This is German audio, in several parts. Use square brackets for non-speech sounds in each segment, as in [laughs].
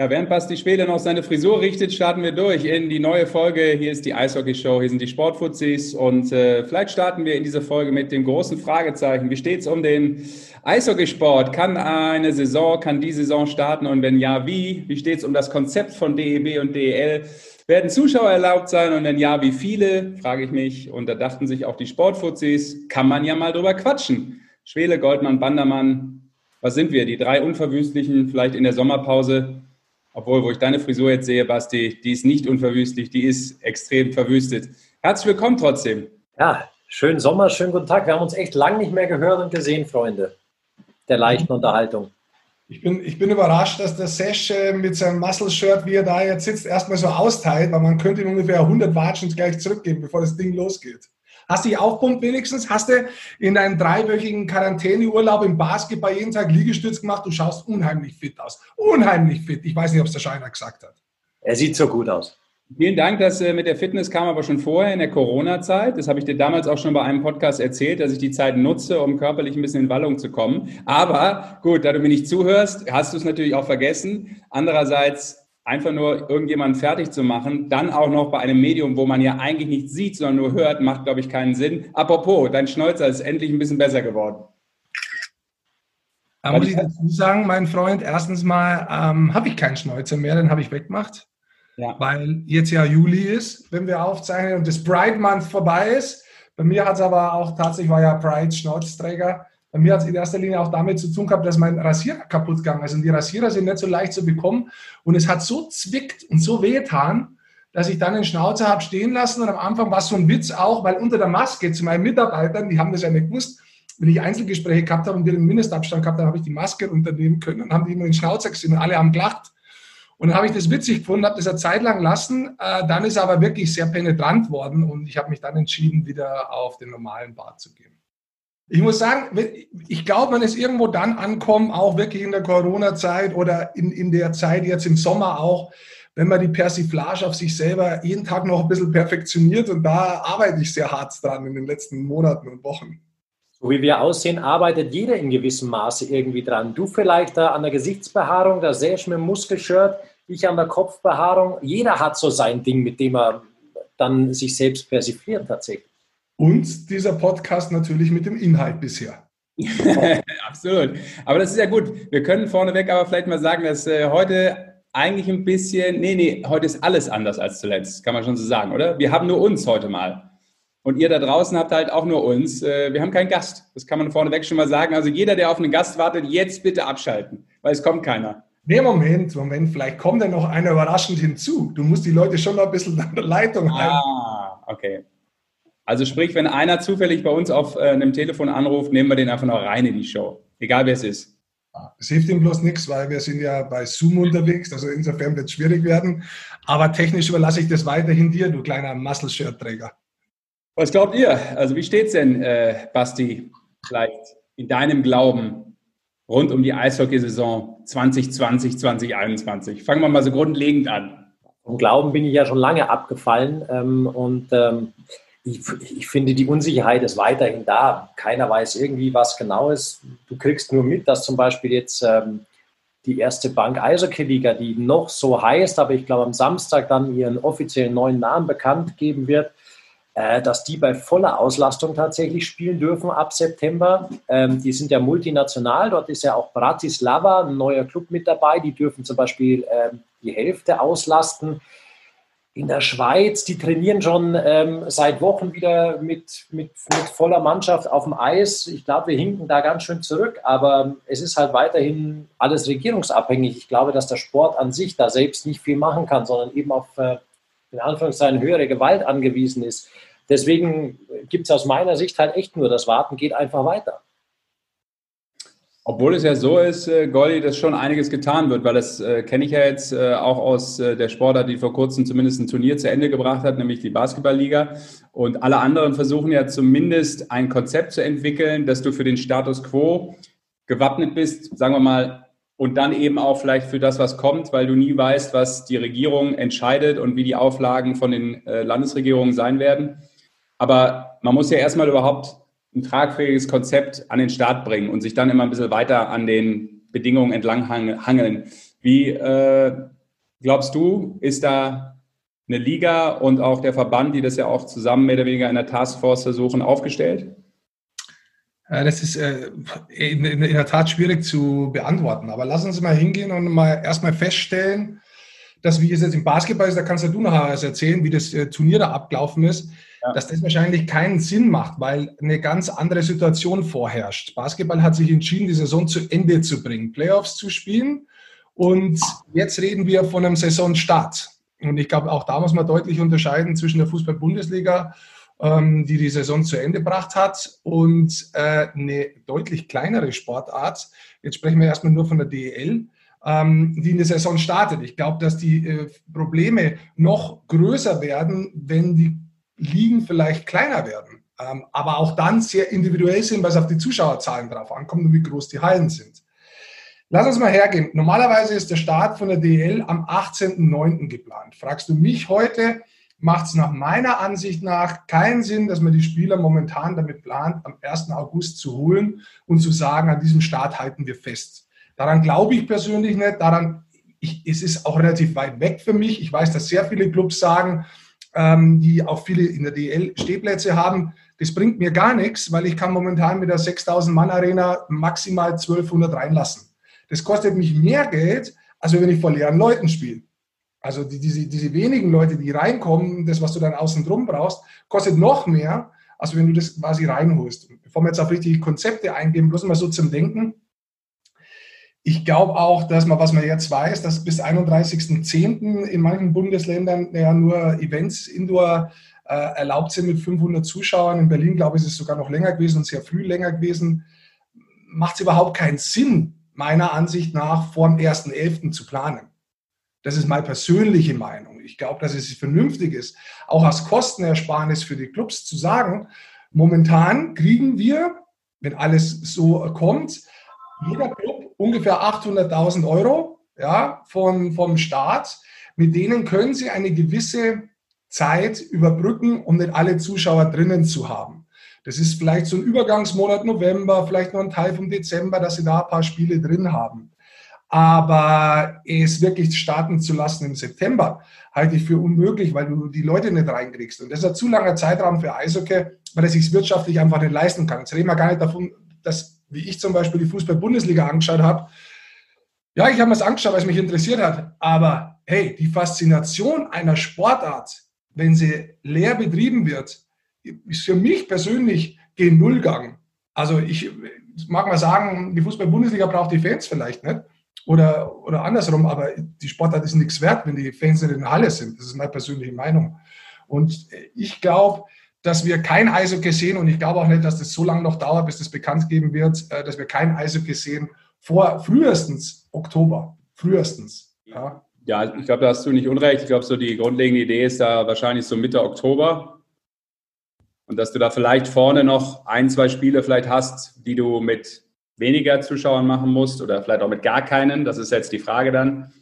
Ja, während Basti Schwede noch seine Frisur richtet, starten wir durch in die neue Folge. Hier ist die Eishockey-Show, hier sind die Sportfuzis und äh, vielleicht starten wir in dieser Folge mit dem großen Fragezeichen. Wie steht es um den Eishockeysport? Kann eine Saison, kann die Saison starten und wenn ja, wie? Wie steht es um das Konzept von DEB und DEL? Werden Zuschauer erlaubt sein und wenn ja, wie viele? Frage ich mich. Und da dachten sich auch die Sportfuzis, kann man ja mal drüber quatschen. Schwele, Goldmann, Bandermann, was sind wir? Die drei Unverwüstlichen, vielleicht in der Sommerpause. Obwohl, wo ich deine Frisur jetzt sehe, Basti, die ist nicht unverwüstlich, die ist extrem verwüstet. Herzlich willkommen trotzdem. Ja, schönen Sommer, schönen guten Tag. Wir haben uns echt lang nicht mehr gehört und gesehen, Freunde der leichten Unterhaltung. Ich bin, ich bin überrascht, dass der Sesh äh, mit seinem Muscle-Shirt, wie er da jetzt sitzt, erstmal so austeilt, weil man könnte ihm ungefähr 100 Watschen gleich zurückgeben, bevor das Ding losgeht. Hast du dich aufpumpt wenigstens? Hast du in deinem dreiwöchigen Quarantäneurlaub im Basketball jeden Tag Liegestütz gemacht? Du schaust unheimlich fit aus. Unheimlich fit. Ich weiß nicht, ob es der Scheiner gesagt hat. Er sieht so gut aus. Vielen Dank, dass äh, mit der Fitness kam aber schon vorher in der Corona-Zeit. Das habe ich dir damals auch schon bei einem Podcast erzählt, dass ich die Zeit nutze, um körperlich ein bisschen in Wallung zu kommen. Aber gut, da du mir nicht zuhörst, hast du es natürlich auch vergessen. Andererseits einfach nur irgendjemanden fertig zu machen, dann auch noch bei einem Medium, wo man ja eigentlich nichts sieht, sondern nur hört, macht, glaube ich, keinen Sinn. Apropos, dein Schnäuzer ist endlich ein bisschen besser geworden. Da muss ich dazu sagen, mein Freund, erstens mal ähm, habe ich keinen Schnäuzer mehr, den habe ich weggemacht. Ja. Weil jetzt ja Juli ist, wenn wir aufzeichnen und das Pride Month vorbei ist. Bei mir hat es aber auch tatsächlich, war ja Pride Schnauzträger. Bei mir hat es in erster Linie auch damit zu tun gehabt, dass mein Rasierer kaputt gegangen ist. Und die Rasierer sind nicht so leicht zu bekommen. Und es hat so zwickt und so wehgetan, dass ich dann den Schnauzer habe stehen lassen. Und am Anfang war es so ein Witz auch, weil unter der Maske zu meinen Mitarbeitern, die haben das ja nicht gewusst, wenn ich Einzelgespräche gehabt habe und wir den Mindestabstand gehabt haben, habe ich die Maske unternehmen können und haben die immer den Schnauzer gesehen und alle haben gelacht. Und dann habe ich das witzig gefunden, habe das eine Zeit lang lassen. Äh, dann ist aber wirklich sehr penetrant worden und ich habe mich dann entschieden, wieder auf den normalen Bart zu gehen. Ich muss sagen, ich glaube, man ist irgendwo dann ankommen, auch wirklich in der Corona-Zeit oder in, in der Zeit jetzt im Sommer auch, wenn man die Persiflage auf sich selber jeden Tag noch ein bisschen perfektioniert. Und da arbeite ich sehr hart dran in den letzten Monaten und Wochen. So wie wir aussehen, arbeitet jeder in gewissem Maße irgendwie dran. Du vielleicht da an der Gesichtsbehaarung, da ich mit dem Muskelshirt, ich an der Kopfbehaarung. Jeder hat so sein Ding, mit dem er dann sich selbst persifliert tatsächlich. Und dieser Podcast natürlich mit dem Inhalt bisher. [laughs] Absolut. Aber das ist ja gut. Wir können vorneweg aber vielleicht mal sagen, dass äh, heute eigentlich ein bisschen, nee, nee, heute ist alles anders als zuletzt, kann man schon so sagen, oder? Wir haben nur uns heute mal. Und ihr da draußen habt halt auch nur uns. Äh, wir haben keinen Gast. Das kann man vorneweg schon mal sagen. Also jeder, der auf einen Gast wartet, jetzt bitte abschalten, weil es kommt keiner. Nee, Moment, Moment, vielleicht kommt ja noch einer überraschend hinzu. Du musst die Leute schon noch ein bisschen an der Leitung halten. Ah, okay. Also sprich, wenn einer zufällig bei uns auf äh, einem Telefon anruft, nehmen wir den einfach noch rein in die Show. Egal wer es ist. Es hilft ihm bloß nichts, weil wir sind ja bei Zoom unterwegs, also insofern wird es schwierig werden. Aber technisch überlasse ich das weiterhin dir, du kleiner Muscle-Shirt-Träger. Was glaubt ihr? Also wie steht es denn, äh, Basti, vielleicht in deinem Glauben rund um die Eishockeysaison 2020, 2021? Fangen wir mal so grundlegend an. Vom Glauben bin ich ja schon lange abgefallen ähm, und ähm, ich, ich, finde, die Unsicherheit ist weiterhin da. Keiner weiß irgendwie, was genau ist. Du kriegst nur mit, dass zum Beispiel jetzt ähm, die erste Bank Eishockey-Liga, die noch so heißt, aber ich glaube am Samstag dann ihren offiziellen neuen Namen bekannt geben wird, äh, dass die bei voller Auslastung tatsächlich spielen dürfen ab September. Ähm, die sind ja multinational, dort ist ja auch Bratislava, ein neuer Club mit dabei, die dürfen zum Beispiel ähm, die Hälfte auslasten in der Schweiz, die trainieren schon ähm, seit Wochen wieder mit, mit, mit voller Mannschaft auf dem Eis. Ich glaube, wir hinken da ganz schön zurück, aber es ist halt weiterhin alles regierungsabhängig. Ich glaube, dass der Sport an sich da selbst nicht viel machen kann, sondern eben auf äh, in Anführungszeichen höhere Gewalt angewiesen ist. Deswegen gibt es aus meiner Sicht halt echt nur das Warten geht einfach weiter. Obwohl es ja so ist, äh, Goldi, dass schon einiges getan wird, weil das äh, kenne ich ja jetzt äh, auch aus äh, der Sportart, die vor kurzem zumindest ein Turnier zu Ende gebracht hat, nämlich die Basketballliga. Und alle anderen versuchen ja zumindest ein Konzept zu entwickeln, dass du für den Status quo gewappnet bist, sagen wir mal, und dann eben auch vielleicht für das, was kommt, weil du nie weißt, was die Regierung entscheidet und wie die Auflagen von den äh, Landesregierungen sein werden. Aber man muss ja erstmal überhaupt ein tragfähiges Konzept an den Start bringen und sich dann immer ein bisschen weiter an den Bedingungen entlang hangeln. Wie äh, glaubst du, ist da eine Liga und auch der Verband, die das ja auch zusammen mehr oder weniger in der Taskforce versuchen, aufgestellt? Das ist äh, in, der Tat schwierig zu beantworten. Aber lass uns mal hingehen und mal erstmal feststellen, dass wie es jetzt im Basketball ist, da kannst du nachher erzählen, wie das äh, Turnier da abgelaufen ist, dass das wahrscheinlich keinen Sinn macht, weil eine ganz andere Situation vorherrscht. Basketball hat sich entschieden, die Saison zu Ende zu bringen, Playoffs zu spielen. Und jetzt reden wir von einem Saisonstart. Und ich glaube, auch da muss man deutlich unterscheiden zwischen der Fußball-Bundesliga ähm, die die Saison zu Ende gebracht hat und äh, eine deutlich kleinere Sportart, jetzt sprechen wir erstmal nur von der DEL, ähm, die in der Saison startet. Ich glaube, dass die äh, Probleme noch größer werden, wenn die Ligen vielleicht kleiner werden. Ähm, aber auch dann sehr individuell sind, weil es auf die Zuschauerzahlen drauf ankommt und wie groß die Hallen sind. Lass uns mal hergehen. Normalerweise ist der Start von der DL am 18.09. geplant. Fragst du mich heute, macht es nach meiner Ansicht nach keinen Sinn, dass man die Spieler momentan damit plant, am 1. August zu holen und zu sagen, an diesem Start halten wir fest. Daran glaube ich persönlich nicht. Daran, ich, es ist auch relativ weit weg für mich. Ich weiß, dass sehr viele Clubs sagen, ähm, die auch viele in der DL Stehplätze haben, das bringt mir gar nichts, weil ich kann momentan mit der 6000 Mann Arena maximal 1200 reinlassen. Das kostet mich mehr Geld, als wenn ich vor leeren Leuten spiele. Also die, diese, diese wenigen Leute, die reinkommen, das, was du dann außen drum brauchst, kostet noch mehr, als wenn du das quasi reinholst. Bevor wir jetzt auf richtige Konzepte eingehen, bloß mal so zum Denken. Ich glaube auch, dass man, was man jetzt weiß, dass bis 31.10. in manchen Bundesländern ja nur Events indoor äh, erlaubt sind mit 500 Zuschauern. In Berlin, glaube ich, ist es sogar noch länger gewesen und sehr früh länger gewesen. Macht es überhaupt keinen Sinn, meiner Ansicht nach, vor dem 1.11. zu planen. Das ist meine persönliche Meinung. Ich glaube, dass es vernünftig ist, auch als Kostenersparnis für die Clubs zu sagen, momentan kriegen wir, wenn alles so kommt, jeder Club ungefähr 800.000 Euro ja, von, vom Staat. Mit denen können sie eine gewisse Zeit überbrücken, um nicht alle Zuschauer drinnen zu haben. Das ist vielleicht so ein Übergangsmonat November, vielleicht noch ein Teil vom Dezember, dass sie da ein paar Spiele drin haben. Aber es wirklich starten zu lassen im September, halte ich für unmöglich, weil du die Leute nicht reinkriegst. Und das ist ein zu langer Zeitraum für Eishockey, weil es sich wirtschaftlich einfach nicht leisten kann. Jetzt reden wir gar nicht davon, dass, wie ich zum Beispiel die Fußball-Bundesliga angeschaut habe. Ja, ich habe mir das angeschaut, weil es mich interessiert hat. Aber hey, die Faszination einer Sportart, wenn sie leer betrieben wird, ist für mich persönlich gen Nullgang. Also ich mag mal sagen, die Fußball-Bundesliga braucht die Fans vielleicht nicht. Oder, oder andersrum, aber die Sportart ist nichts wert, wenn die Fans nicht in der Halle sind. Das ist meine persönliche Meinung. Und ich glaube, dass wir kein Eishockey sehen und ich glaube auch nicht, dass das so lange noch dauert, bis das bekannt geben wird, äh, dass wir kein Eishockey sehen vor frühestens Oktober. Frühestens. Ja, ja ich glaube, da hast du nicht unrecht. Ich glaube, so die grundlegende Idee ist da wahrscheinlich so Mitte Oktober. Und dass du da vielleicht vorne noch ein, zwei Spiele vielleicht hast, die du mit weniger Zuschauern machen musst oder vielleicht auch mit gar keinen. Das ist jetzt die Frage dann,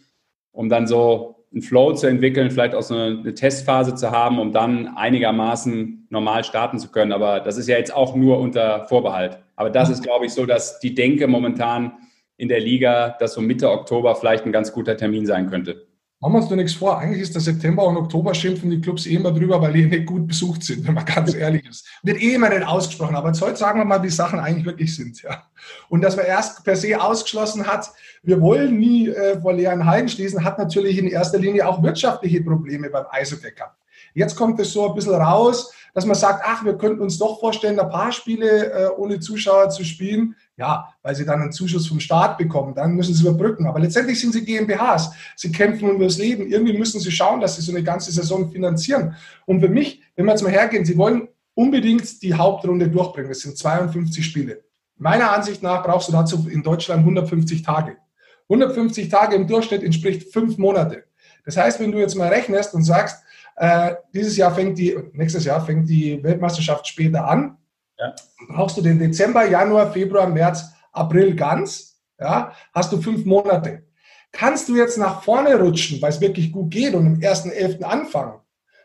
um dann so einen Flow zu entwickeln, vielleicht auch so eine, eine Testphase zu haben, um dann einigermaßen normal starten zu können. Aber das ist ja jetzt auch nur unter Vorbehalt. Aber das ist, glaube ich, so, dass die Denke momentan in der Liga, dass so Mitte Oktober vielleicht ein ganz guter Termin sein könnte. Machen wir uns doch nichts vor. Eigentlich ist der September und Oktober schimpfen die Clubs eh immer drüber, weil die nicht gut besucht sind, wenn man ganz [laughs] ehrlich ist. Wird eh immer nicht ausgesprochen. Aber jetzt heute sagen wir mal, wie Sachen eigentlich wirklich sind. Ja. Und dass man erst per se ausgeschlossen hat, wir wollen nie äh, vor leeren Hallen schließen, hat natürlich in erster Linie auch wirtschaftliche Probleme beim gehabt. Jetzt kommt es so ein bisschen raus, dass man sagt, ach, wir könnten uns doch vorstellen, ein paar Spiele äh, ohne Zuschauer zu spielen. Ja, weil sie dann einen Zuschuss vom Staat bekommen. Dann müssen sie überbrücken. Aber letztendlich sind sie GmbHs. Sie kämpfen um das Leben. Irgendwie müssen sie schauen, dass sie so eine ganze Saison finanzieren. Und für mich, wenn wir jetzt mal hergehen, sie wollen unbedingt die Hauptrunde durchbringen. Das sind 52 Spiele. Meiner Ansicht nach brauchst du dazu in Deutschland 150 Tage. 150 Tage im Durchschnitt entspricht fünf Monate. Das heißt, wenn du jetzt mal rechnest und sagst, äh, dieses Jahr fängt die, nächstes Jahr fängt die Weltmeisterschaft später an. Ja. Brauchst du den Dezember, Januar, Februar, März, April ganz, ja, hast du fünf Monate. Kannst du jetzt nach vorne rutschen, weil es wirklich gut geht und im 1.11. anfangen,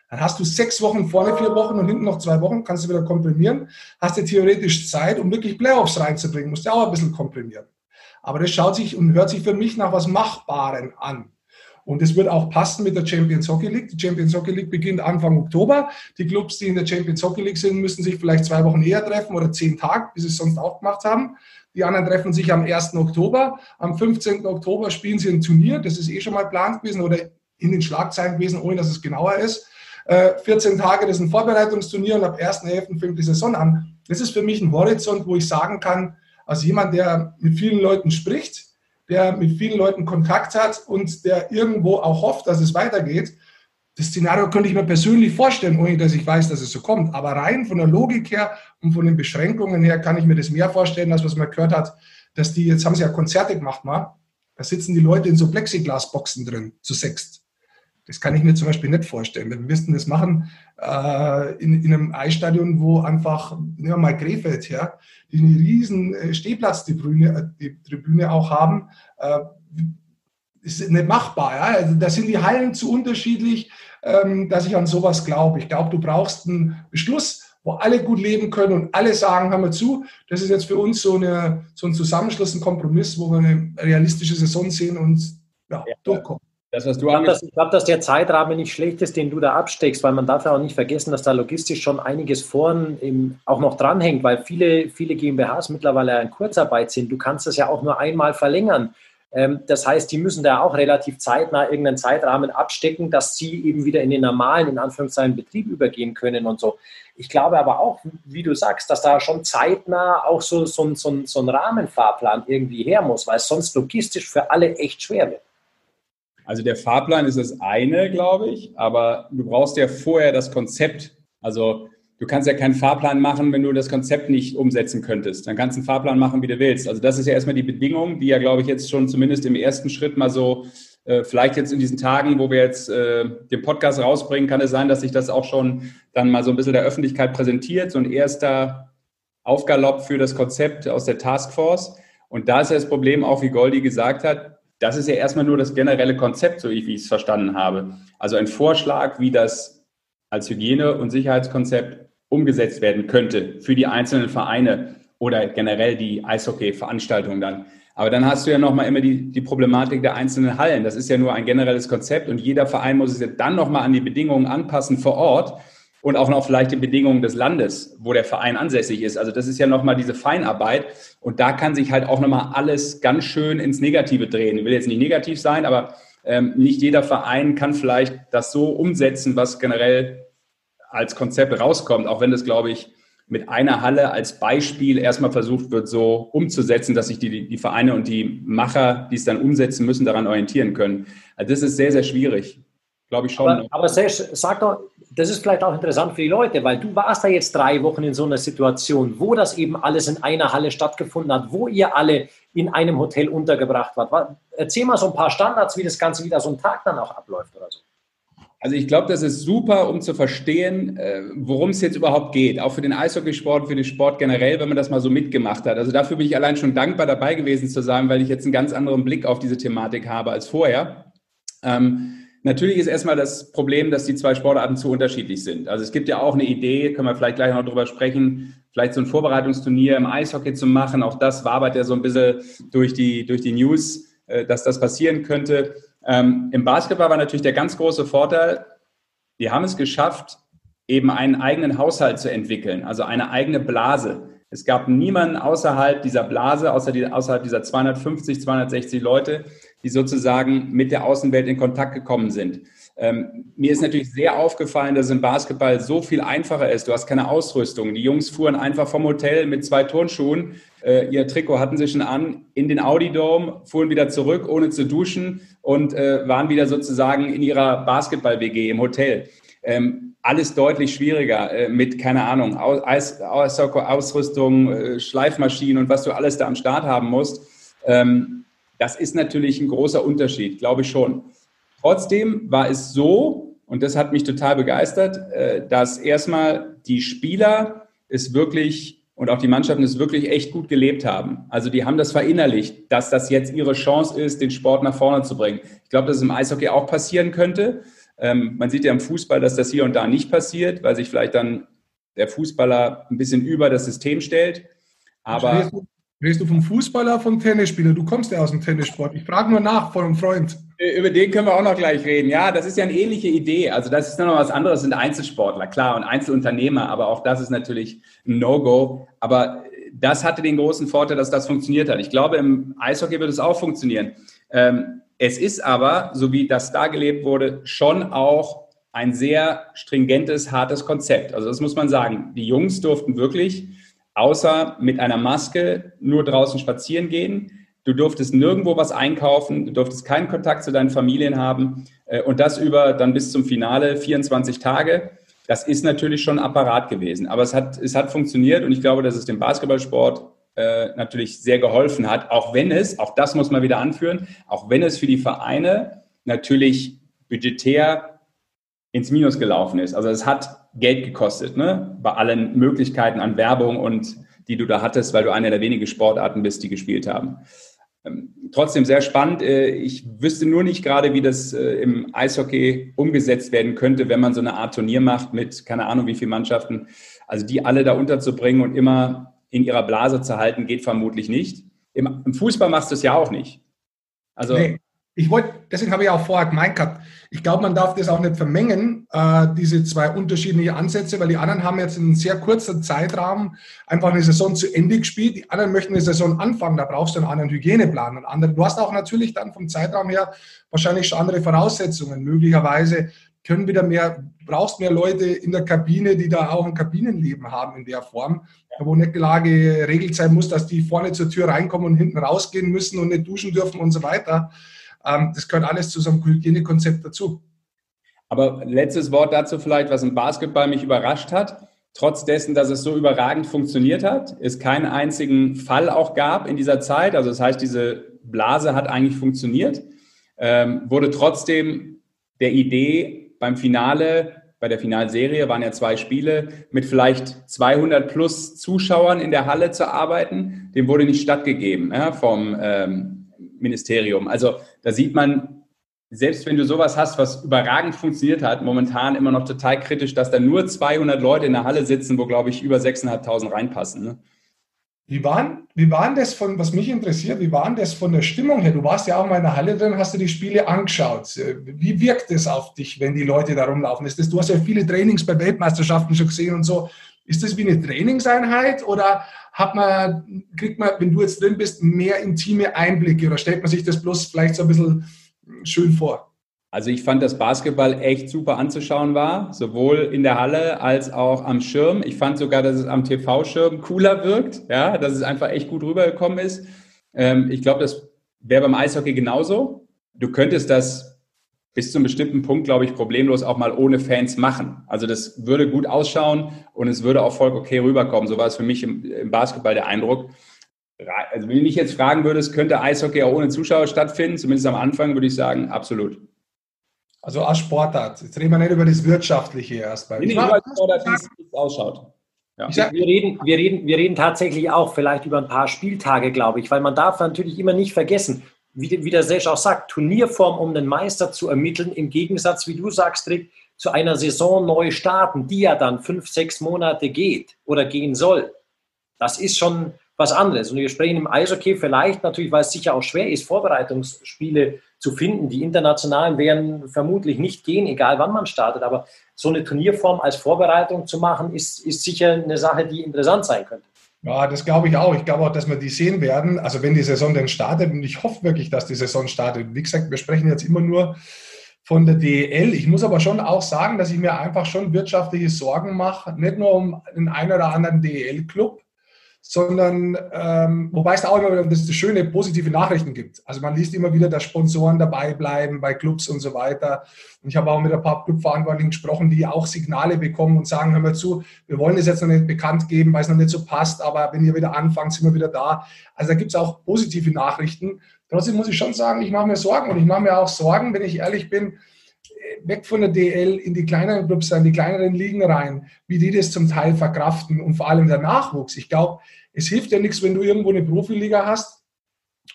dann hast du sechs Wochen vorne, vier Wochen und hinten noch zwei Wochen, kannst du wieder komprimieren, hast du theoretisch Zeit, um wirklich Playoffs reinzubringen, musst du auch ein bisschen komprimieren. Aber das schaut sich und hört sich für mich nach was Machbaren an. Und es wird auch passen mit der Champions Hockey League. Die Champions Hockey League beginnt Anfang Oktober. Die Clubs, die in der Champions Hockey League sind, müssen sich vielleicht zwei Wochen eher treffen oder zehn Tage, wie sie es sonst auch gemacht haben. Die anderen treffen sich am 1. Oktober. Am 15. Oktober spielen sie ein Turnier. Das ist eh schon mal geplant gewesen oder in den Schlagzeilen gewesen, ohne dass es genauer ist. 14 äh, Tage, das ist ein Vorbereitungsturnier und ab 1.11. fängt die Saison an. Das ist für mich ein Horizont, wo ich sagen kann, als jemand, der mit vielen Leuten spricht, der mit vielen Leuten Kontakt hat und der irgendwo auch hofft, dass es weitergeht. Das Szenario könnte ich mir persönlich vorstellen, ohne dass ich weiß, dass es so kommt. Aber rein von der Logik her und von den Beschränkungen her kann ich mir das mehr vorstellen, als was man gehört hat, dass die, jetzt haben sie ja Konzerte gemacht, mal. Da sitzen die Leute in so Plexiglasboxen drin, zu sechst. Das kann ich mir zum Beispiel nicht vorstellen. Wir müssten das machen äh, in, in, einem Eisstadion, wo einfach, nehmen wir mal Krefeld her, die eine riesen äh, Stehplatztribüne äh, die Tribüne auch haben, äh, ist nicht machbar. Ja? Also da sind die Hallen zu unterschiedlich, ähm, dass ich an sowas glaube. Ich glaube, du brauchst einen Beschluss, wo alle gut leben können und alle sagen, hör mal zu, das ist jetzt für uns so, eine, so ein Zusammenschluss, ein Kompromiss, wo wir eine realistische Saison sehen und ja, ja. durchkommen. Das, was du ich glaube, dass, glaub, dass, der Zeitrahmen nicht schlecht ist, den du da absteckst, weil man darf ja auch nicht vergessen, dass da logistisch schon einiges vorn im, auch noch dranhängt, weil viele, viele GmbHs mittlerweile in Kurzarbeit sind. Du kannst das ja auch nur einmal verlängern. Ähm, das heißt, die müssen da auch relativ zeitnah irgendeinen Zeitrahmen abstecken, dass sie eben wieder in den normalen, in Anführungszeichen, Betrieb übergehen können und so. Ich glaube aber auch, wie du sagst, dass da schon zeitnah auch so, so, so, so ein Rahmenfahrplan irgendwie her muss, weil es sonst logistisch für alle echt schwer wird. Also der Fahrplan ist das eine, glaube ich, aber du brauchst ja vorher das Konzept. Also du kannst ja keinen Fahrplan machen, wenn du das Konzept nicht umsetzen könntest. Dann kannst du einen Fahrplan machen, wie du willst. Also das ist ja erstmal die Bedingung, die ja, glaube ich, jetzt schon zumindest im ersten Schritt mal so, äh, vielleicht jetzt in diesen Tagen, wo wir jetzt äh, den Podcast rausbringen, kann es sein, dass sich das auch schon dann mal so ein bisschen der Öffentlichkeit präsentiert, so ein erster Aufgalopp für das Konzept aus der Taskforce. Und da ist ja das Problem, auch wie Goldi gesagt hat, das ist ja erstmal nur das generelle Konzept, so wie ich es verstanden habe. Also ein Vorschlag, wie das als Hygiene- und Sicherheitskonzept umgesetzt werden könnte für die einzelnen Vereine oder generell die Eishockey-Veranstaltungen dann. Aber dann hast du ja nochmal immer die, die Problematik der einzelnen Hallen. Das ist ja nur ein generelles Konzept und jeder Verein muss es ja dann nochmal an die Bedingungen anpassen vor Ort und auch noch vielleicht die Bedingungen des Landes, wo der Verein ansässig ist. Also das ist ja nochmal diese Feinarbeit und da kann sich halt auch nochmal alles ganz schön ins Negative drehen. Ich will jetzt nicht negativ sein, aber ähm, nicht jeder Verein kann vielleicht das so umsetzen, was generell als Konzept rauskommt, auch wenn das, glaube ich, mit einer Halle als Beispiel erstmal versucht wird, so umzusetzen, dass sich die, die Vereine und die Macher, die es dann umsetzen müssen, daran orientieren können. Also das ist sehr, sehr schwierig. Glaube ich schon. Aber, aber Sesh, sag doch, das ist vielleicht auch interessant für die Leute, weil du warst da jetzt drei Wochen in so einer Situation, wo das eben alles in einer Halle stattgefunden hat, wo ihr alle in einem Hotel untergebracht wart. Erzähl mal so ein paar Standards, wie das Ganze wieder so ein Tag dann auch abläuft oder so. Also ich glaube, das ist super, um zu verstehen, äh, worum es jetzt überhaupt geht. Auch für den Eishockeysport, für den Sport generell, wenn man das mal so mitgemacht hat. Also dafür bin ich allein schon dankbar dabei gewesen zu sein, weil ich jetzt einen ganz anderen Blick auf diese Thematik habe als vorher. Ähm, Natürlich ist erstmal das Problem, dass die zwei Sportarten zu unterschiedlich sind. Also es gibt ja auch eine Idee, können wir vielleicht gleich noch drüber sprechen, vielleicht so ein Vorbereitungsturnier im Eishockey zu machen. Auch das wabert ja so ein bisschen durch die, durch die News, äh, dass das passieren könnte. Ähm, Im Basketball war natürlich der ganz große Vorteil, die haben es geschafft, eben einen eigenen Haushalt zu entwickeln, also eine eigene Blase. Es gab niemanden außerhalb dieser Blase, außer die, außerhalb dieser 250, 260 Leute, die sozusagen mit der Außenwelt in Kontakt gekommen sind. Ähm, mir ist natürlich sehr aufgefallen, dass es im Basketball so viel einfacher ist. Du hast keine Ausrüstung. Die Jungs fuhren einfach vom Hotel mit zwei Turnschuhen. Äh, ihr Trikot hatten sie schon an, in den Audi Dome, fuhren wieder zurück, ohne zu duschen und äh, waren wieder sozusagen in ihrer Basketball-WG im Hotel. Ähm, alles deutlich schwieriger äh, mit, keine Ahnung, Aus Ausrüstung, äh, Schleifmaschinen und was du alles da am Start haben musst. Ähm, das ist natürlich ein großer Unterschied, glaube ich schon. Trotzdem war es so, und das hat mich total begeistert, äh, dass erstmal die Spieler es wirklich und auch die Mannschaften es wirklich echt gut gelebt haben. Also die haben das verinnerlicht, dass das jetzt ihre Chance ist, den Sport nach vorne zu bringen. Ich glaube, dass es im Eishockey auch passieren könnte. Ähm, man sieht ja im Fußball, dass das hier und da nicht passiert, weil sich vielleicht dann der Fußballer ein bisschen über das System stellt. Aber Redest du vom Fußballer, vom Tennisspieler? Du kommst ja aus dem Tennissport. Ich frage nur nach von einem Freund. Über den können wir auch noch gleich reden. Ja, das ist ja eine ähnliche Idee. Also das ist noch was anderes, sind Einzelsportler, klar, und Einzelunternehmer, aber auch das ist natürlich ein No-Go. Aber das hatte den großen Vorteil, dass das funktioniert hat. Ich glaube, im Eishockey wird es auch funktionieren. Ähm, es ist aber, so wie das da gelebt wurde, schon auch ein sehr stringentes, hartes Konzept. Also das muss man sagen. Die Jungs durften wirklich außer mit einer Maske nur draußen spazieren gehen. Du durftest nirgendwo was einkaufen, du durftest keinen Kontakt zu deinen Familien haben äh, und das über dann bis zum Finale 24 Tage. Das ist natürlich schon ein Apparat gewesen, aber es hat, es hat funktioniert und ich glaube, dass es dem Basketballsport äh, natürlich sehr geholfen hat, auch wenn es, auch das muss man wieder anführen, auch wenn es für die Vereine natürlich budgetär ins Minus gelaufen ist. Also es hat Geld gekostet, ne? bei allen Möglichkeiten an Werbung und die du da hattest, weil du eine der wenigen Sportarten bist, die gespielt haben. Ähm, trotzdem sehr spannend. Äh, ich wüsste nur nicht gerade, wie das äh, im Eishockey umgesetzt werden könnte, wenn man so eine Art Turnier macht mit keine Ahnung wie vielen Mannschaften. Also die alle da unterzubringen und immer in ihrer Blase zu halten, geht vermutlich nicht. Im, Fußball machst du es ja auch nicht. Also nee ich wollte, deswegen habe ich auch vorher gemeint gehabt, ich glaube, man darf das auch nicht vermengen, äh, diese zwei unterschiedliche Ansätze, weil die anderen haben jetzt in einem sehr kurzen Zeitrahmen einfach eine Saison zu Ende gespielt. Die anderen möchten eine Saison anfangen, da brauchst du einen anderen Hygieneplan. Und andere, du hast auch natürlich dann vom Zeitraum her wahrscheinlich schon andere Voraussetzungen. Möglicherweise können wieder mehr, brauchst mehr Leute in der Kabine, die da auch ein Kabinenleben haben in der Form, wo nicht die Lage geregelt sein muss, dass die vorne zur Tür reinkommen und hinten rausgehen müssen und nicht duschen dürfen und so weiter. Ähm, das gehört alles zu so einem Hygienekonzept dazu. Aber letztes Wort dazu vielleicht, was im Basketball mich überrascht hat. Trotz dessen, dass es so überragend funktioniert hat, es keinen einzigen Fall auch gab in dieser Zeit. Also das heißt, diese Blase hat eigentlich funktioniert, ähm, wurde trotzdem der Idee beim Finale, bei der Finalserie waren ja zwei Spiele, mit vielleicht 200 plus Zuschauern in der Halle zu arbeiten, dem wurde nicht stattgegeben ja, vom ähm, Ministerium. Also da sieht man, selbst wenn du sowas hast, was überragend funktioniert hat, momentan immer noch total kritisch, dass da nur 200 Leute in der Halle sitzen, wo, glaube ich, über 6.500 reinpassen. Ne? Wie waren, wie waren das von, was mich interessiert, wie waren das von der Stimmung her? Du warst ja auch mal in der Halle drin, hast du die Spiele angeschaut. Wie wirkt es auf dich, wenn die Leute da rumlaufen? Ist das, du hast ja viele Trainings bei Weltmeisterschaften schon gesehen und so. Ist das wie eine Trainingseinheit oder hat man, kriegt man, wenn du jetzt drin bist, mehr intime Einblicke oder stellt man sich das bloß vielleicht so ein bisschen schön vor? Also ich fand, dass Basketball echt super anzuschauen war, sowohl in der Halle als auch am Schirm. Ich fand sogar, dass es am TV-Schirm cooler wirkt, ja, dass es einfach echt gut rübergekommen ist. Ähm, ich glaube, das wäre beim Eishockey genauso. Du könntest das bis zu einem bestimmten Punkt, glaube ich, problemlos auch mal ohne Fans machen. Also das würde gut ausschauen und es würde auch voll okay rüberkommen. So war es für mich im, im Basketball der Eindruck. Also wenn du mich jetzt fragen würdest, könnte Eishockey auch ohne Zuschauer stattfinden, zumindest am Anfang, würde ich sagen, absolut. Also als Sportart. Jetzt reden wir nicht über das Wirtschaftliche erstmal. Nee, nur als Sportart, wie es ausschaut. Ja. Wir, reden, wir, reden, wir reden tatsächlich auch vielleicht über ein paar Spieltage, glaube ich, weil man darf natürlich immer nicht vergessen, wie, wie der Sesh auch sagt, Turnierform, um den Meister zu ermitteln, im Gegensatz, wie du sagst, Rick, zu einer Saison neu starten, die ja dann fünf, sechs Monate geht oder gehen soll. Das ist schon was anderes. Und wir sprechen im Eishockey vielleicht natürlich, weil es sicher auch schwer ist, Vorbereitungsspiele zu finden. Die internationalen werden vermutlich nicht gehen, egal wann man startet. Aber so eine Turnierform als Vorbereitung zu machen, ist, ist sicher eine Sache, die interessant sein könnte. Ja, das glaube ich auch. Ich glaube auch, dass wir die sehen werden. Also wenn die Saison denn startet, und ich hoffe wirklich, dass die Saison startet. Wie gesagt, wir sprechen jetzt immer nur von der DEL. Ich muss aber schon auch sagen, dass ich mir einfach schon wirtschaftliche Sorgen mache, nicht nur um den einen oder anderen DEL-Club, sondern ähm, wobei es da auch immer wieder das schöne positive Nachrichten gibt. Also man liest immer wieder, dass Sponsoren dabei bleiben bei Clubs und so weiter. Und ich habe auch mit ein paar Clubverantwortlichen gesprochen, die auch Signale bekommen und sagen, hör mal zu, wir wollen das jetzt noch nicht bekannt geben, weil es noch nicht so passt, aber wenn ihr wieder anfangt, sind wir wieder da. Also da gibt es auch positive Nachrichten. Trotzdem muss ich schon sagen, ich mache mir Sorgen und ich mache mir auch Sorgen, wenn ich ehrlich bin, weg von der DL in die kleineren Clubs, in die kleineren Ligen rein, wie die das zum Teil verkraften und vor allem der Nachwuchs. Ich glaube, es hilft ja nichts, wenn du irgendwo eine Profiliga hast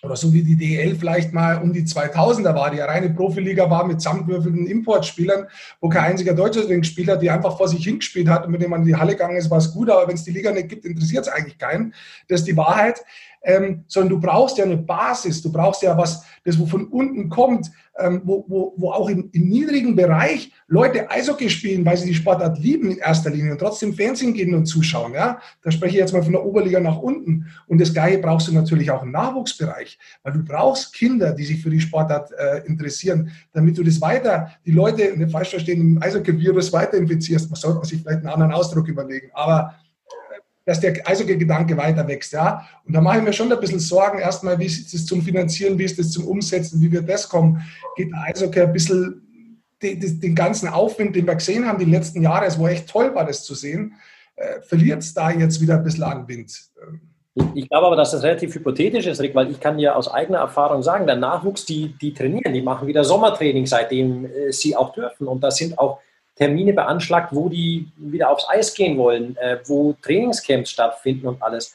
oder so wie die DL vielleicht mal um die 2000er war, die ja reine Profiliga war mit zusammengewürfelten Importspielern, wo kein einziger Deutscher drin gespielt hat, die einfach vor sich hingespielt hat und mit dem man in die Halle gegangen ist, war es gut, aber wenn es die Liga nicht gibt, interessiert es eigentlich keinen. Das ist die Wahrheit. ähm, sondern du brauchst ja eine Basis, du brauchst ja was, das wo von unten kommt, ähm, wo, wo, wo auch im, im niedrigen Bereich Leute Eishockey spielen, weil sie die Sportart lieben in erster Linie und trotzdem Fernsehen gehen und zuschauen. Ja? Da spreche ich jetzt mal von der Oberliga nach unten. Und das Gleiche brauchst du natürlich auch im Nachwuchsbereich, weil du brauchst Kinder, die sich für die Sportart äh, interessieren, damit du das weiter, die Leute, nicht falsch verstehen, im Eishockey-Virus weiter infizierst. Man sollte sich vielleicht einen anderen Ausdruck überlegen. Aber dass der Eishockey-Gedanke weiter wächst. Ja? Und da mache ich mir schon ein bisschen Sorgen, erstmal, wie ist es zum Finanzieren, wie ist es zum Umsetzen, wie wird das kommen? Geht der Eishockey ein bisschen den, ganzen Aufwind, den wir gesehen haben die letzten Jahre, es war echt toll war, das zu sehen, äh, verliert es da jetzt wieder ein bisschen an Wind. Ich glaube aber, dass das relativ hypothetisch ist, Rick, weil ich kann ja aus eigener Erfahrung sagen, der Nachwuchs, die, die trainieren, die machen wieder Sommertraining, seitdem äh, sie auch dürfen. Und da sind auch Termine beanschlagt, wo die wieder aufs Eis gehen wollen, äh, wo Trainingscamps stattfinden und alles.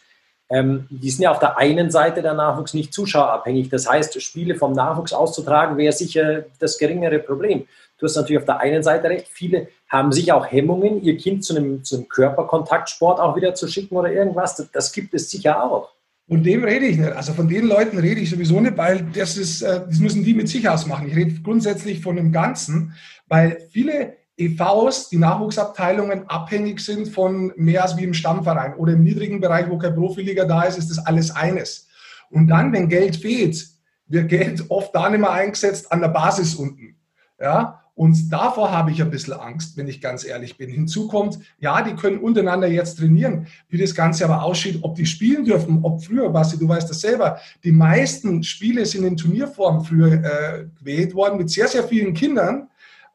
Ähm, die sind ja auf der einen Seite der Nachwuchs nicht zuschauerabhängig. Das heißt, Spiele vom Nachwuchs auszutragen, wäre sicher das geringere Problem. Du hast natürlich auf der einen Seite recht, viele haben sicher auch Hemmungen, ihr Kind zu einem, zu einem Körperkontaktsport auch wieder zu schicken oder irgendwas. Das, das gibt es sicher auch. Von dem rede ich nicht. Also von den Leuten rede ich sowieso nicht, weil das ist, äh, das müssen die mit sich ausmachen. Ich rede grundsätzlich von dem Ganzen, weil viele EVs, die Nachwuchsabteilungen, abhängig sind von mehr als wie im Stammverein oder im niedrigen Bereich, wo kein Profiliga da ist, ist das alles eines. Und dann, wenn Geld fehlt, wird Geld [laughs] oft da nicht mehr eingesetzt an der Basis unten. Ja, und davor habe ich ein bisschen Angst, wenn ich ganz ehrlich bin. Hinzu kommt, ja, die können untereinander jetzt trainieren. Wie das Ganze aber aussieht, ob die spielen dürfen, ob früher, Basti, du weißt das selber, die meisten Spiele sind in Turnierform früher äh, gewählt worden mit sehr, sehr vielen Kindern.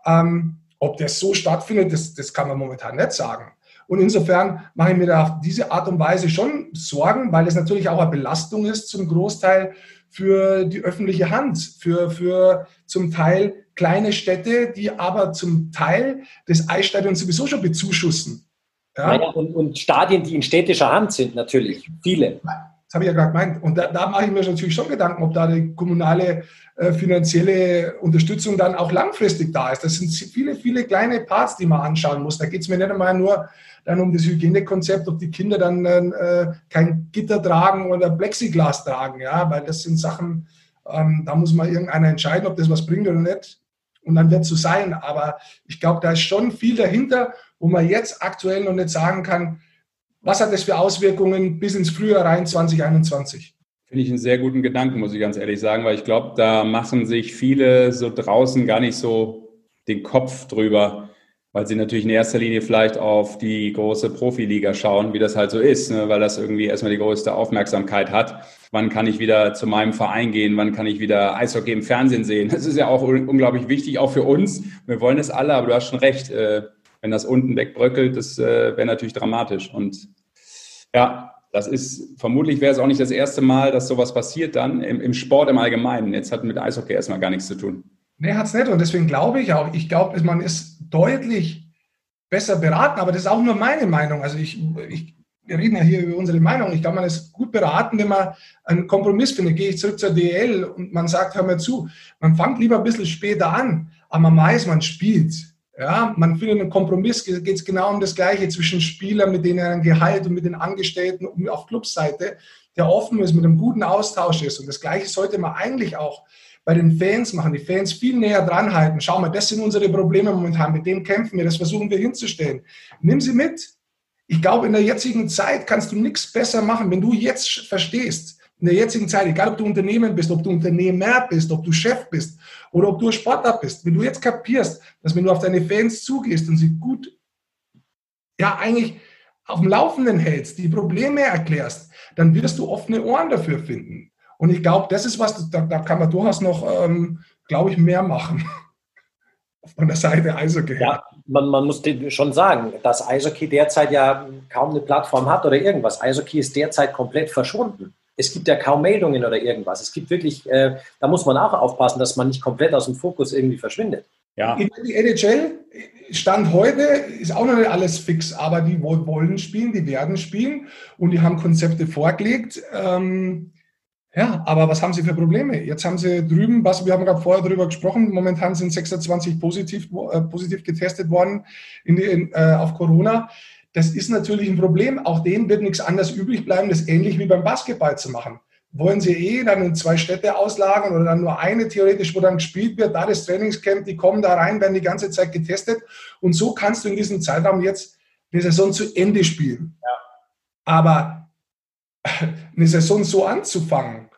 Ähm, ob das so stattfindet, das, das kann man momentan nicht sagen. Und insofern mache ich mir da auf diese Art und Weise schon Sorgen, weil es natürlich auch eine Belastung ist zum Großteil für die öffentliche Hand, für, für zum Teil kleine Städte, die aber zum Teil das Eisstadion sowieso schon bezuschussen. Ja? ja und, und, Stadien, die in städtischer Hand sind, natürlich, viele. Das habe ich ja gerade gemeint. Und da, da mache ich mir natürlich schon Gedanken, ob da die kommunale finanzielle Unterstützung dann auch langfristig da ist. Das sind viele, viele kleine Parts, die man anschauen muss. Da geht es mir nicht einmal nur dann um das Hygienekonzept, ob die Kinder dann äh, kein Gitter tragen oder Plexiglas tragen, ja, weil das sind Sachen, ähm, da muss mal irgendeiner entscheiden, ob das was bringt oder nicht. Und dann wird es so sein. Aber ich glaube, da ist schon viel dahinter, wo man jetzt aktuell noch nicht sagen kann, was hat das für Auswirkungen bis ins Frühjahr rein 2021? Finde ich einen sehr guten Gedanken, muss ich ganz ehrlich sagen, weil ich glaube, da machen sich viele so draußen gar nicht so den Kopf drüber, weil sie natürlich in erster Linie vielleicht auf die große Profiliga schauen, wie das halt so ist, ne? weil das irgendwie erstmal die größte Aufmerksamkeit hat. Wann kann ich wieder zu meinem Verein gehen? Wann kann ich wieder Eishockey im Fernsehen sehen? Das ist ja auch unglaublich wichtig, auch für uns. Wir wollen es alle, aber du hast schon recht. Äh, wenn das unten wegbröckelt, das äh, wäre natürlich dramatisch. Und ja, das ist, vermutlich wäre es auch nicht das erste Mal, dass sowas passiert dann im, im Sport im Allgemeinen. Jetzt hat mit Eishockey erstmal gar nichts zu tun. Nee, hat es nicht. Und deswegen glaube ich auch, ich glaube, man ist deutlich besser beraten, aber das ist auch nur meine Meinung. Also ich, ich wir reden ja hier über unsere Meinung. Ich glaube, man ist gut beraten, wenn man einen Kompromiss findet. Gehe ich zurück zur DL und man sagt, hör mir zu, man fängt lieber ein bisschen später an, aber man weiß, man spielt. Ja, man findet einen Kompromiss, geht es genau um das Gleiche zwischen Spielern, mit denen er Gehalt und mit den Angestellten auf Clubseite, der offen ist, mit einem guten Austausch ist. Und das Gleiche sollte man eigentlich auch bei den Fans machen, die Fans viel näher dran halten. Schau mal, das sind unsere Probleme momentan, mit denen kämpfen wir, das versuchen wir hinzustellen. Nimm sie mit. Ich glaube, in der jetzigen Zeit kannst du nichts besser machen, wenn du jetzt verstehst, in der jetzigen Zeit, egal ob du Unternehmen bist, ob du Unternehmer bist, ob du Chef bist oder ob du Sportler bist, wenn du jetzt kapierst, dass wenn du auf deine Fans zugehst und sie gut, ja, eigentlich auf dem Laufenden hältst, die Probleme erklärst, dann wirst du offene Ohren dafür finden. Und ich glaube, das ist was, da, da, kann man durchaus noch, ähm, glaube ich, mehr machen. [laughs] Von der Seite Eishockey. Ja, man, man muss schon sagen, dass Eishockey derzeit ja kaum eine Plattform hat oder irgendwas. Eishockey ist derzeit komplett verschwunden es gibt ja kaum Meldungen oder irgendwas. Es gibt wirklich, äh, da muss man auch aufpassen, dass man nicht komplett aus dem Fokus irgendwie verschwindet. Ja. Die NHL Stand heute ist auch noch nicht alles fix, aber die wollen spielen, die werden spielen und die haben Konzepte vorgelegt. Ähm, ja, aber was haben sie für Probleme? Jetzt haben sie drüben, was wir haben gerade vorher darüber gesprochen, momentan sind 26 positiv, äh, positiv getestet worden in die, in, äh, auf Corona. Das ist natürlich ein Problem. Auch denen wird nichts anderes übrig bleiben, das ähnlich wie beim Basketball zu machen. Wollen sie eh dann in zwei Städte auslagern oder dann nur eine theoretisch, wo dann gespielt wird, da das Trainingscamp, die kommen da rein, werden die ganze Zeit getestet. Und so kannst du in diesem Zeitraum jetzt die Saison zu Ende spielen. Ja. Aber eine Saison so anzufangen,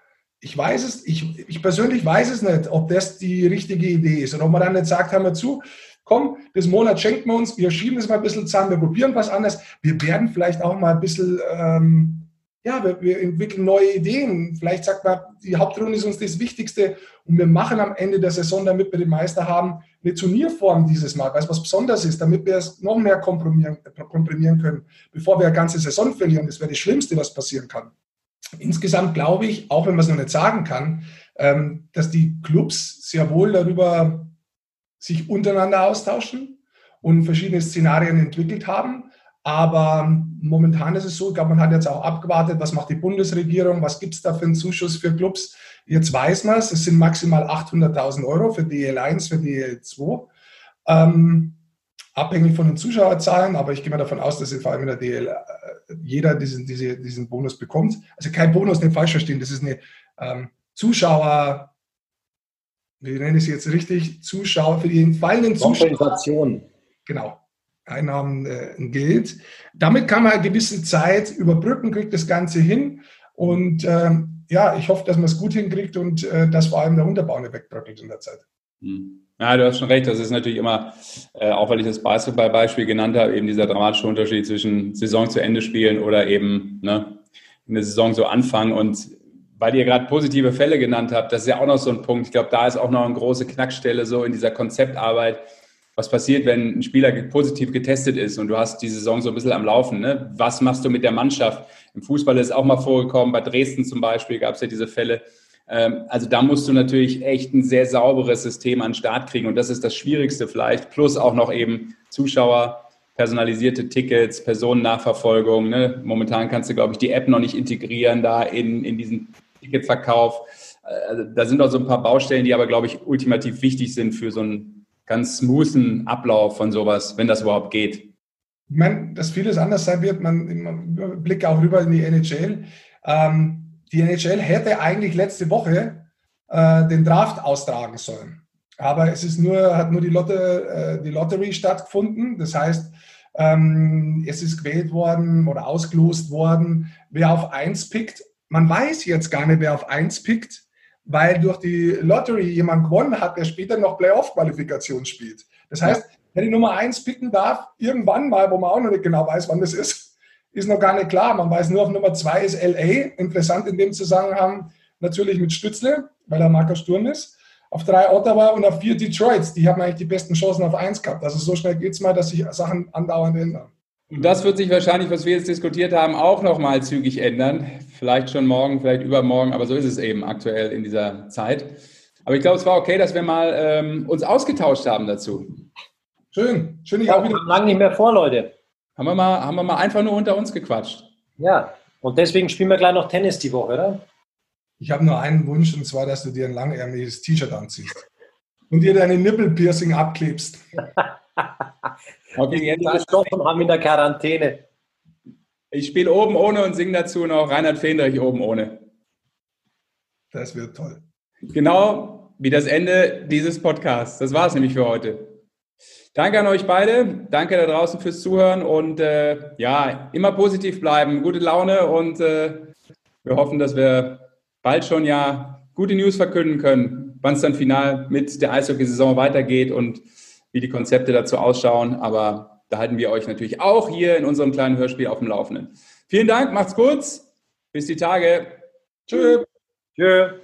ich weiß es, ich, ich persönlich weiß es nicht, ob das die richtige Idee ist. Und ob man dann nicht sagt, haben wir zu, komm, das Monat schenkt man uns, wir schieben es mal ein bisschen zusammen, wir probieren was anderes. Wir werden vielleicht auch mal ein bisschen, ähm, ja, wir, wir, entwickeln neue Ideen. Vielleicht sagt man, die Hauptrunde ist uns das Wichtigste und wir machen am Ende der Saison, damit wir den Meister haben, eine Turnierform dieses Mal, weil es was Besonderes ist, damit wir es noch mehr komprimieren, komprimieren können, bevor wir eine ganze Saison verlieren. Das wäre das Schlimmste, was passieren kann. Insgesamt glaube ich, auch wenn man es noch nicht sagen kann, ähm, dass die Clubs sehr wohl darüber sich untereinander austauschen und verschiedene Szenarien entwickelt haben. Aber momentan ist es so, ich glaube, man hat jetzt auch abgewartet, was macht die Bundesregierung, was gibt es da für einen Zuschuss für Clubs. Jetzt weiß man es, es sind maximal 800.000 Euro für DL1, für DL2. Ähm, abhängig von den Zuschauerzahlen, aber ich gehe mal davon aus, dass vor allem in der DL äh, jeder diesen, diese, diesen Bonus bekommt. Also kein Bonus, nicht falsch verstehen, das ist eine ähm, Zuschauer, wie nenne ich es jetzt richtig, Zuschauer, für die fallenden Zuschauer. Genau. Einnahmen äh, gilt. Damit kann man eine gewisse Zeit überbrücken, kriegt das Ganze hin. Und äh, ja, ich hoffe, dass man es gut hinkriegt und äh, dass vor allem der Unterbau nicht wegbröckelt in der Zeit. Hm. Ja, du hast schon recht. Das ist natürlich immer, äh, auch weil ich das Basketball-Beispiel genannt habe, eben dieser dramatische Unterschied zwischen Saison zu Ende spielen oder eben ne, eine Saison so anfangen. Und weil ihr gerade positive Fälle genannt habt, das ist ja auch noch so ein Punkt. Ich glaube, da ist auch noch eine große Knackstelle so in dieser Konzeptarbeit. Was passiert, wenn ein Spieler positiv getestet ist und du hast die Saison so ein bisschen am Laufen? Ne? Was machst du mit der Mannschaft? Im Fußball ist es auch mal vorgekommen, bei Dresden zum Beispiel gab es ja diese Fälle ähm, also da musst du natürlich echt ein sehr sauberes System an den Start kriegen und das ist das Schwierigste vielleicht. Plus auch noch eben Zuschauer, personalisierte Tickets, Personennachverfolgung. Ne? Momentan kannst du, glaube ich, die App noch nicht integrieren da in, in diesen Ticketverkauf. Also da sind auch so ein paar Baustellen, die aber, glaube ich, ultimativ wichtig sind für so einen ganz smoothen Ablauf von sowas, wenn das überhaupt geht. Ich meine, dass vieles anders sein wird, man blickt auch rüber in die NHL. Ähm, die NHL hätte eigentlich letzte Woche äh, den Draft austragen sollen. Aber es ist nur, hat nur die, Lotte, äh, die Lottery stattgefunden. Das heißt, ähm, es ist gewählt worden oder ausgelost worden, wer auf 1 pickt. Man weiß jetzt gar nicht, wer auf 1 pickt, weil durch die Lottery jemand gewonnen hat, der später noch Playoff-Qualifikation spielt. Das heißt, wer die Nummer 1 picken darf, irgendwann mal, wo man auch noch nicht genau weiß, wann das ist, ist noch gar nicht klar. Man weiß nur, auf Nummer zwei ist LA. Interessant in dem Zusammenhang natürlich mit Stützle, weil er Markus Sturm ist. Auf drei Ottawa und auf vier Detroit. Die haben eigentlich die besten Chancen auf eins gehabt. Also so schnell geht es mal, dass sich Sachen andauernd ändern. Und das wird sich wahrscheinlich, was wir jetzt diskutiert haben, auch nochmal zügig ändern. Vielleicht schon morgen, vielleicht übermorgen, aber so ist es eben aktuell in dieser Zeit. Aber ich glaube, es war okay, dass wir mal ähm, uns ausgetauscht haben dazu. Schön. Schön, ich auch wieder. Lange nicht mehr vor, Leute. Haben wir, mal, haben wir mal einfach nur unter uns gequatscht. Ja, und deswegen spielen wir gleich noch Tennis die Woche, oder? Ich habe nur einen Wunsch, und zwar, dass du dir ein langärmliches T-Shirt anziehst und dir deine Nippelpiercing abklebst. [laughs] okay, jetzt gestochen haben in der Quarantäne. Ich spiele oben ohne und singe dazu noch Reinhard Fendrich oben ohne. Das wird toll. Genau wie das Ende dieses Podcasts. Das war es nämlich für heute. Danke an euch beide. Danke da draußen fürs Zuhören und äh, ja, immer positiv bleiben, gute Laune und äh, wir hoffen, dass wir bald schon ja gute News verkünden können, wann es dann final mit der Eishockey-Saison weitergeht und wie die Konzepte dazu ausschauen. Aber da halten wir euch natürlich auch hier in unserem kleinen Hörspiel auf dem Laufenden. Vielen Dank, macht's kurz. Bis die Tage. Tschö. Tschö.